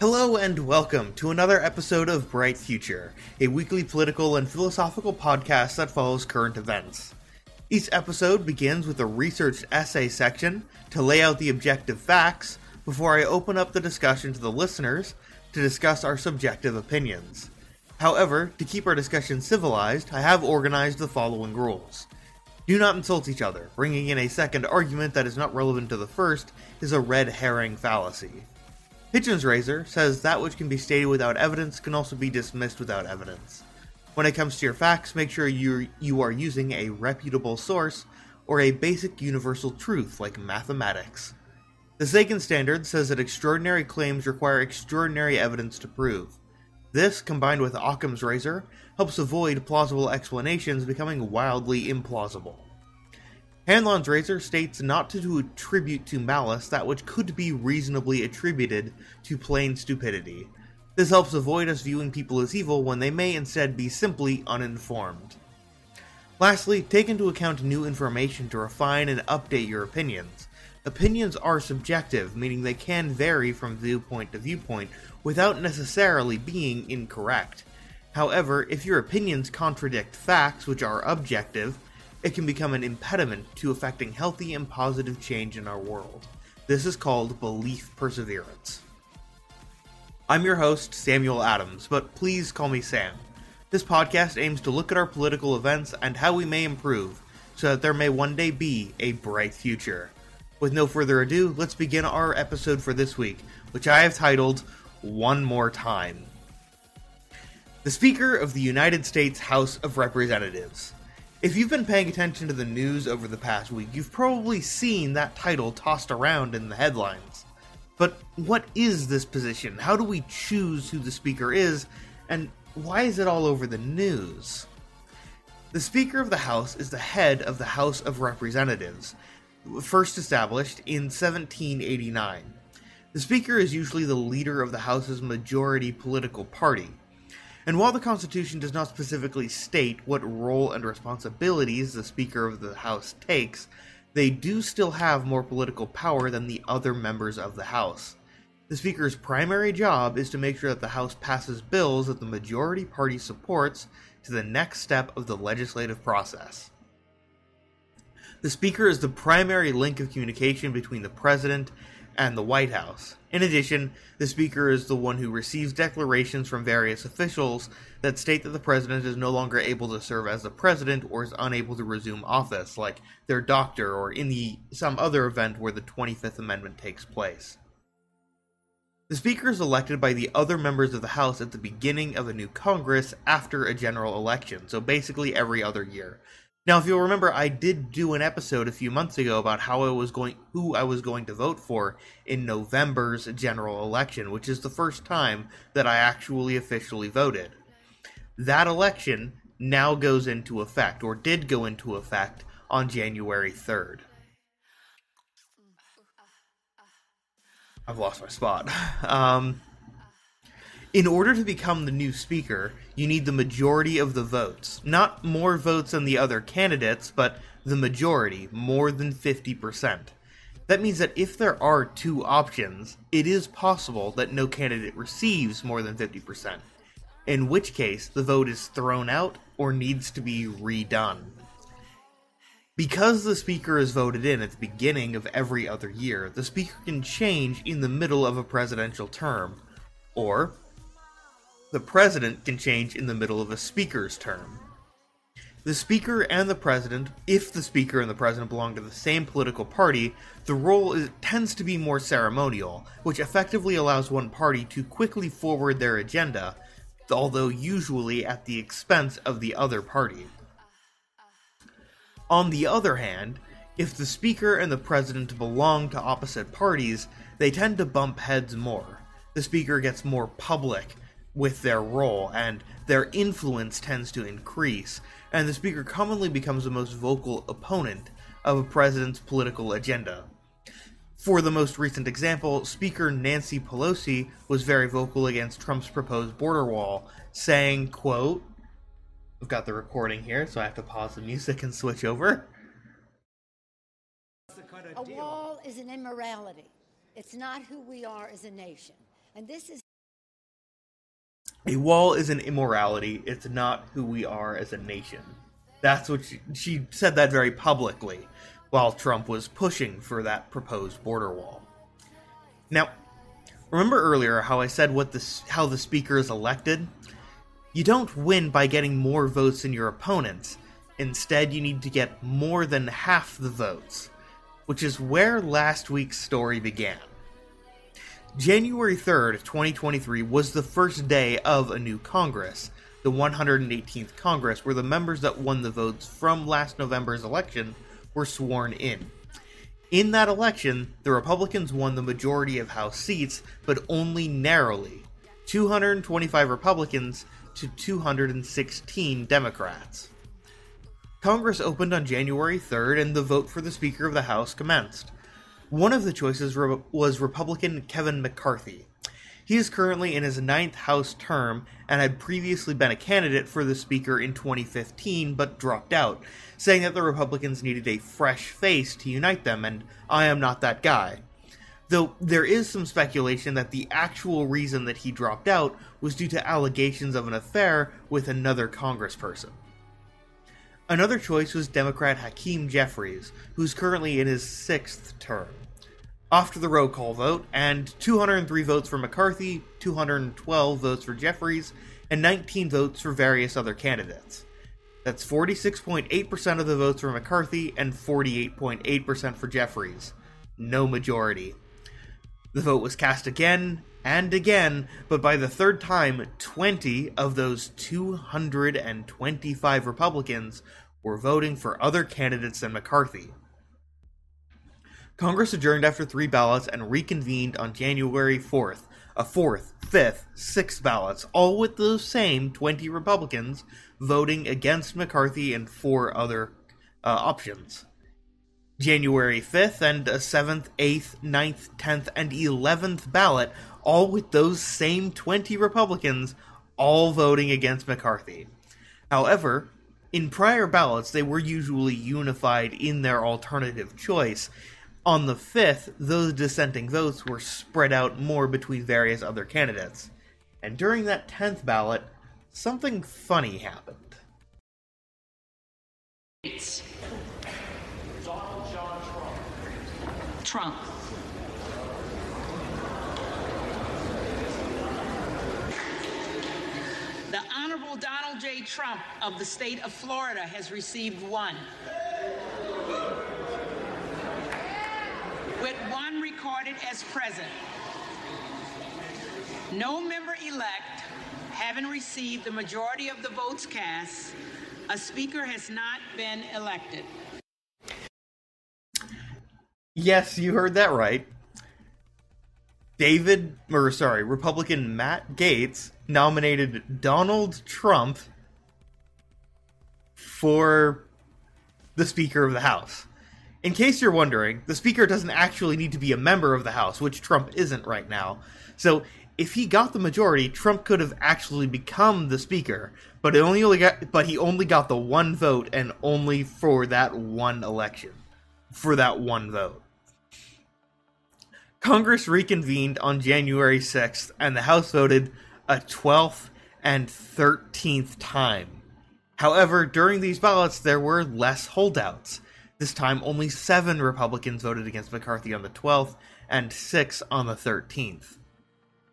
Hello and welcome to another episode of Bright Future, a weekly political and philosophical podcast that follows current events. Each episode begins with a researched essay section to lay out the objective facts before I open up the discussion to the listeners to discuss our subjective opinions. However, to keep our discussion civilized, I have organized the following rules. Do not insult each other. Bringing in a second argument that is not relevant to the first is a red herring fallacy. Hitchens Razor says that which can be stated without evidence can also be dismissed without evidence. When it comes to your facts, make sure you you are using a reputable source or a basic universal truth like mathematics. The Sagan Standard says that extraordinary claims require extraordinary evidence to prove. This, combined with Occam's razor, helps avoid plausible explanations becoming wildly implausible. Hanlon's razor states not to attribute to malice that which could be reasonably attributed to plain stupidity. This helps avoid us viewing people as evil when they may instead be simply uninformed. Lastly, take into account new information to refine and update your opinions. Opinions are subjective, meaning they can vary from viewpoint to viewpoint without necessarily being incorrect. However, if your opinions contradict facts which are objective, it can become an impediment to affecting healthy and positive change in our world. This is called belief perseverance. I'm your host, Samuel Adams, but please call me Sam. This podcast aims to look at our political events and how we may improve, so that there may one day be a bright future. With no further ado, let's begin our episode for this week, which I have titled One More Time. The Speaker of the United States House of Representatives. If you've been paying attention to the news over the past week, you've probably seen that title tossed around in the headlines. But what is this position? How do we choose who the Speaker is? And why is it all over the news? The Speaker of the House is the head of the House of Representatives, first established in 1789. The Speaker is usually the leader of the House's majority political party. And while the Constitution does not specifically state what role and responsibilities the Speaker of the House takes, they do still have more political power than the other members of the House. The Speaker's primary job is to make sure that the House passes bills that the majority party supports to the next step of the legislative process. The Speaker is the primary link of communication between the President and the White House. In addition, the Speaker is the one who receives declarations from various officials that state that the President is no longer able to serve as the President or is unable to resume office, like their doctor or in the some other event where the 25th Amendment takes place. The Speaker is elected by the other members of the House at the beginning of a new Congress after a general election, so basically every other year. Now, if you'll remember, I did do an episode a few months ago about how I was going, who I was going to vote for in November's general election, which is the first time that I actually officially voted. That election now goes into effect, or did go into effect, on January 3rd. I've lost my spot. Um, in order to become the new speaker, you need the majority of the votes. Not more votes than the other candidates, but the majority, more than 50%. That means that if there are two options, it is possible that no candidate receives more than 50%, in which case the vote is thrown out or needs to be redone. Because the speaker is voted in at the beginning of every other year, the speaker can change in the middle of a presidential term, or the president can change in the middle of a speaker's term. The speaker and the president, if the speaker and the president belong to the same political party, the role is, tends to be more ceremonial, which effectively allows one party to quickly forward their agenda, although usually at the expense of the other party. On the other hand, if the speaker and the president belong to opposite parties, they tend to bump heads more. The speaker gets more public, with their role, and their influence tends to increase, and the speaker commonly becomes the most vocal opponent of a president's political agenda. For the most recent example, Speaker Nancy Pelosi was very vocal against Trump's proposed border wall, saying, quote, I've got the recording here, so I have to pause the music and switch over. A wall is an immorality. It's not who we are as a nation. And this is A wall is an immorality, it's not who we are as a nation. That's what she, she said that very publicly while Trump was pushing for that proposed border wall. Now, remember earlier how I said what the how the speaker is elected? You don't win by getting more votes than your opponents. Instead, you need to get more than half the votes, which is where last week's story began. January 3rd, 2023 was the first day of a new Congress, the 118th Congress, where the members that won the votes from last November's election were sworn in. In that election, the Republicans won the majority of House seats, but only narrowly 225 Republicans to 216 Democrats. Congress opened on January 3rd, and the vote for the Speaker of the House commenced. One of the choices was Republican Kevin McCarthy. He is currently in his ninth House term and had previously been a candidate for the Speaker in 2015 but dropped out, saying that the Republicans needed a fresh face to unite them, and I am not that guy. Though there is some speculation that the actual reason that he dropped out was due to allegations of an affair with another congressperson. Another choice was Democrat Hakeem Jeffries, who's currently in his sixth term. After the roll call vote, and 203 votes for McCarthy, 212 votes for Jeffries, and 19 votes for various other candidates. That's 46.8% of the votes for McCarthy and 48.8% for Jeffries. No majority. The vote was cast again and again, but by the third time, 20 of those 225 Republicans were voting for other candidates than McCarthy. Congress adjourned after three ballots and reconvened on January 4th, a fourth, fifth, sixth ballots, all with those same 20 Republicans voting against McCarthy and four other uh, options. January 5th and a 7th, 8th, 9th, 10th, and 11th ballot, all with those same 20 Republicans all voting against McCarthy. However, in prior ballots, they were usually unified in their alternative choice, on the 5th, those dissenting votes were spread out more between various other candidates. And during that 10th ballot, something funny happened. Donald Trump. The Honorable Donald J. Trump of the state of Florida has received one. with one recorded as present. No member elect having received the majority of the votes cast, a speaker has not been elected. Yes, you heard that right. David, or sorry, Republican Matt Gaetz nominated Donald Trump for the Speaker of the House. In case you're wondering, the Speaker doesn't actually need to be a member of the House, which Trump isn't right now. So if he got the majority, Trump could have actually become the Speaker, but it only, only got but he only got the one vote and only for that one election. For that one vote. Congress reconvened on January 6th, and the House voted a 12th and 13th time. However, during these ballots, there were less holdouts. This time, only seven Republicans voted against McCarthy on the 12th and six on the 13th.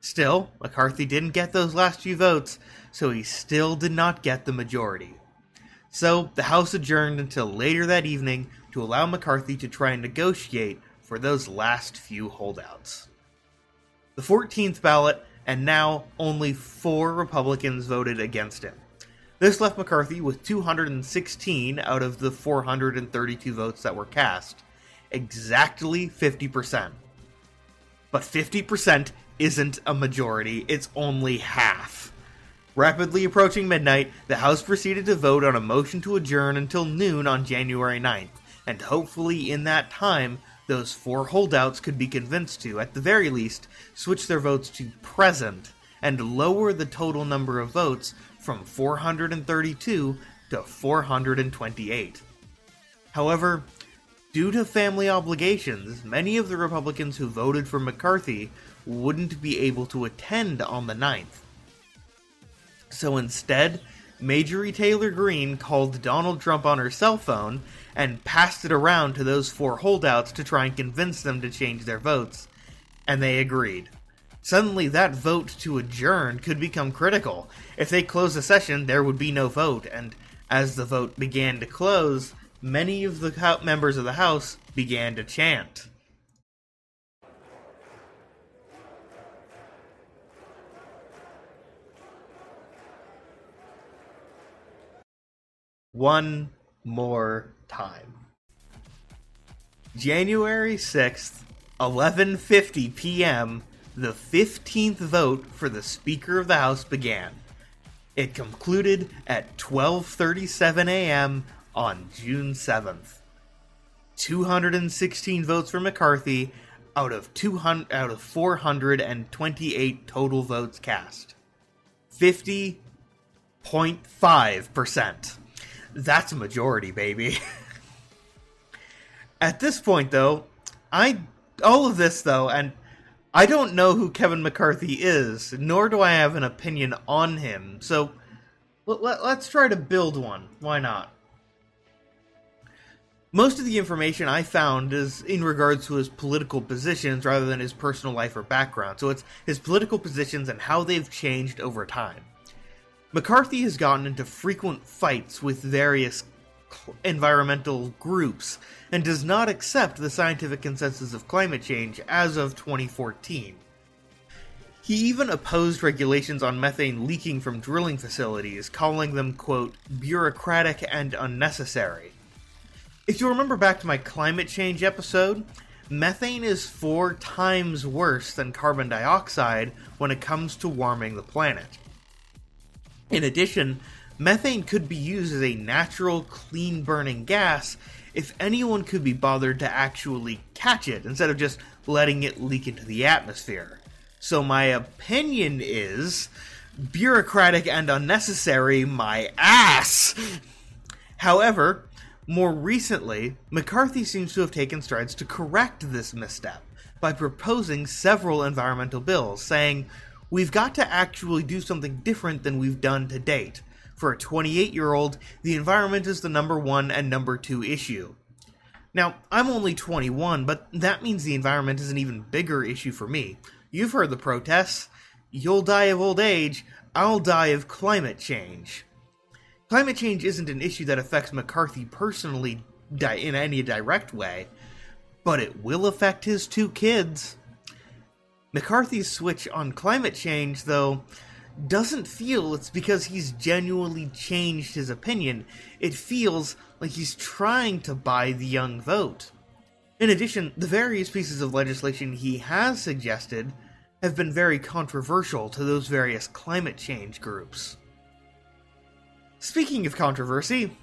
Still, McCarthy didn't get those last few votes, so he still did not get the majority. So, the House adjourned until later that evening to allow McCarthy to try and negotiate for those last few holdouts. The 14th ballot, and now only four Republicans voted against him. This left McCarthy with 216 out of the 432 votes that were cast. Exactly 50%. But 50% isn't a majority, it's only half. Rapidly approaching midnight, the House proceeded to vote on a motion to adjourn until noon on January 9th, and hopefully in that time, those four holdouts could be convinced to, at the very least, switch their votes to present and lower the total number of votes from 432 to 428. However, due to family obligations, many of the Republicans who voted for McCarthy wouldn't be able to attend on the 9th. So instead, Marjorie Taylor Greene called Donald Trump on her cell phone and passed it around to those four holdouts to try and convince them to change their votes, and they agreed. Suddenly, that vote to adjourn could become critical. If they closed the session, there would be no vote, and as the vote began to close, many of the members of the House began to chant. One more time. January 6th, 11:50 p.m., the 15th vote for the Speaker of the House began. It concluded at 12:37 a.m. on June 7th. 216 votes for McCarthy out of 200 out of 428 total votes cast. 50.5%. That's a majority, baby. At this point though, I all of this though and I don't know who Kevin McCarthy is, nor do I have an opinion on him. So let, us try to build one. Why not? Most of the information I found is in regards to his political positions rather than his personal life or background. So it's his political positions and how they've changed over time. McCarthy has gotten into frequent fights with various environmental groups and does not accept the scientific consensus of climate change as of 2014. He even opposed regulations on methane leaking from drilling facilities, calling them, quote, bureaucratic and unnecessary. If you remember back to my climate change episode, methane is four times worse than carbon dioxide when it comes to warming the planet. In addition, methane could be used as a natural, clean burning gas if anyone could be bothered to actually catch it instead of just letting it leak into the atmosphere. So, my opinion is bureaucratic and unnecessary, my ass! However, more recently, McCarthy seems to have taken strides to correct this misstep by proposing several environmental bills, saying, We've got to actually do something different than we've done to date. For a 28 year old, the environment is the number one and number two issue. Now, I'm only 21, but that means the environment is an even bigger issue for me. You've heard the protests. You'll die of old age, I'll die of climate change. Climate change isn't an issue that affects McCarthy personally in any direct way, but it will affect his two kids. McCarthy's switch on climate change, though, doesn't feel it's because he's genuinely changed his opinion. It feels like he's trying to buy the young vote. In addition, the various pieces of legislation he has suggested have been very controversial to those various climate change groups. Speaking of controversy,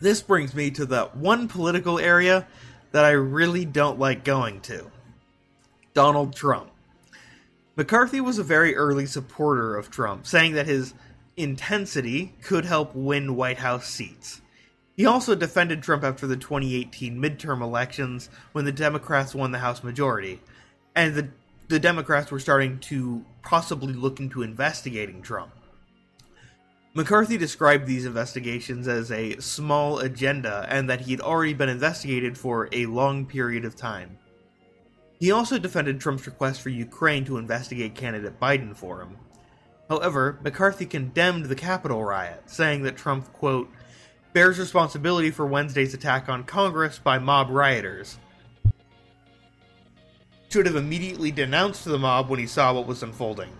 this brings me to the one political area that I really don't like going to Donald Trump. McCarthy was a very early supporter of Trump, saying that his intensity could help win White House seats. He also defended Trump after the 2018 midterm elections when the Democrats won the House majority, and the the Democrats were starting to possibly look into investigating Trump. McCarthy described these investigations as a small agenda and that he had already been investigated for a long period of time. He also defended Trump's request for Ukraine to investigate candidate Biden for him. However, McCarthy condemned the Capitol riot, saying that Trump, quote, bears responsibility for Wednesday's attack on Congress by mob rioters, should have immediately denounced the mob when he saw what was unfolding.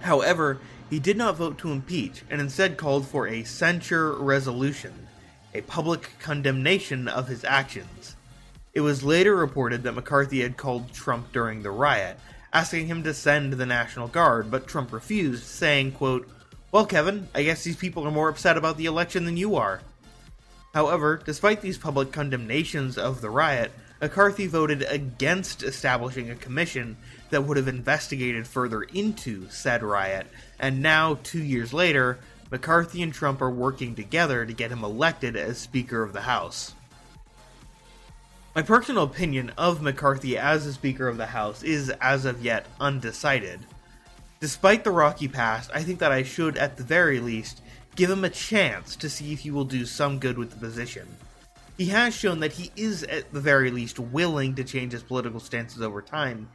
However, he did not vote to impeach and instead called for a censure resolution, a public condemnation of his actions. It was later reported that McCarthy had called Trump during the riot, asking him to send the National Guard, but Trump refused, saying, quote, Well, Kevin, I guess these people are more upset about the election than you are. However, despite these public condemnations of the riot, McCarthy voted against establishing a commission that would have investigated further into said riot, and now, two years later, McCarthy and Trump are working together to get him elected as Speaker of the House. My personal opinion of McCarthy as the Speaker of the House is, as of yet, undecided. Despite the rocky past, I think that I should, at the very least, give him a chance to see if he will do some good with the position. He has shown that he is, at the very least, willing to change his political stances over time,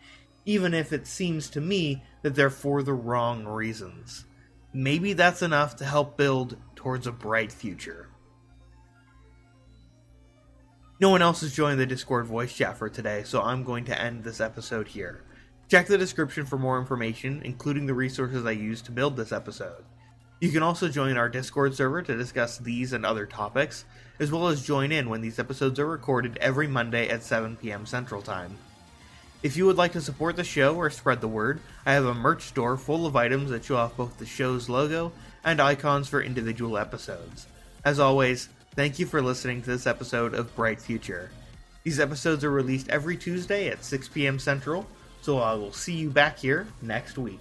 even if it seems to me that they're for the wrong reasons. Maybe that's enough to help build towards a bright future. No one else has joined the Discord voice chat for today, so I'm going to end this episode here. Check the description for more information, including the resources I used to build this episode. You can also join our Discord server to discuss these and other topics, as well as join in when these episodes are recorded every Monday at 7 p.m. Central Time. If you would like to support the show or spread the word, I have a merch store full of items that show off both the show's logo and icons for individual episodes. As always, thank you for listening to this episode of Bright Future. These episodes are released every Tuesday at 6 p.m. Central, so I will see you back here next week.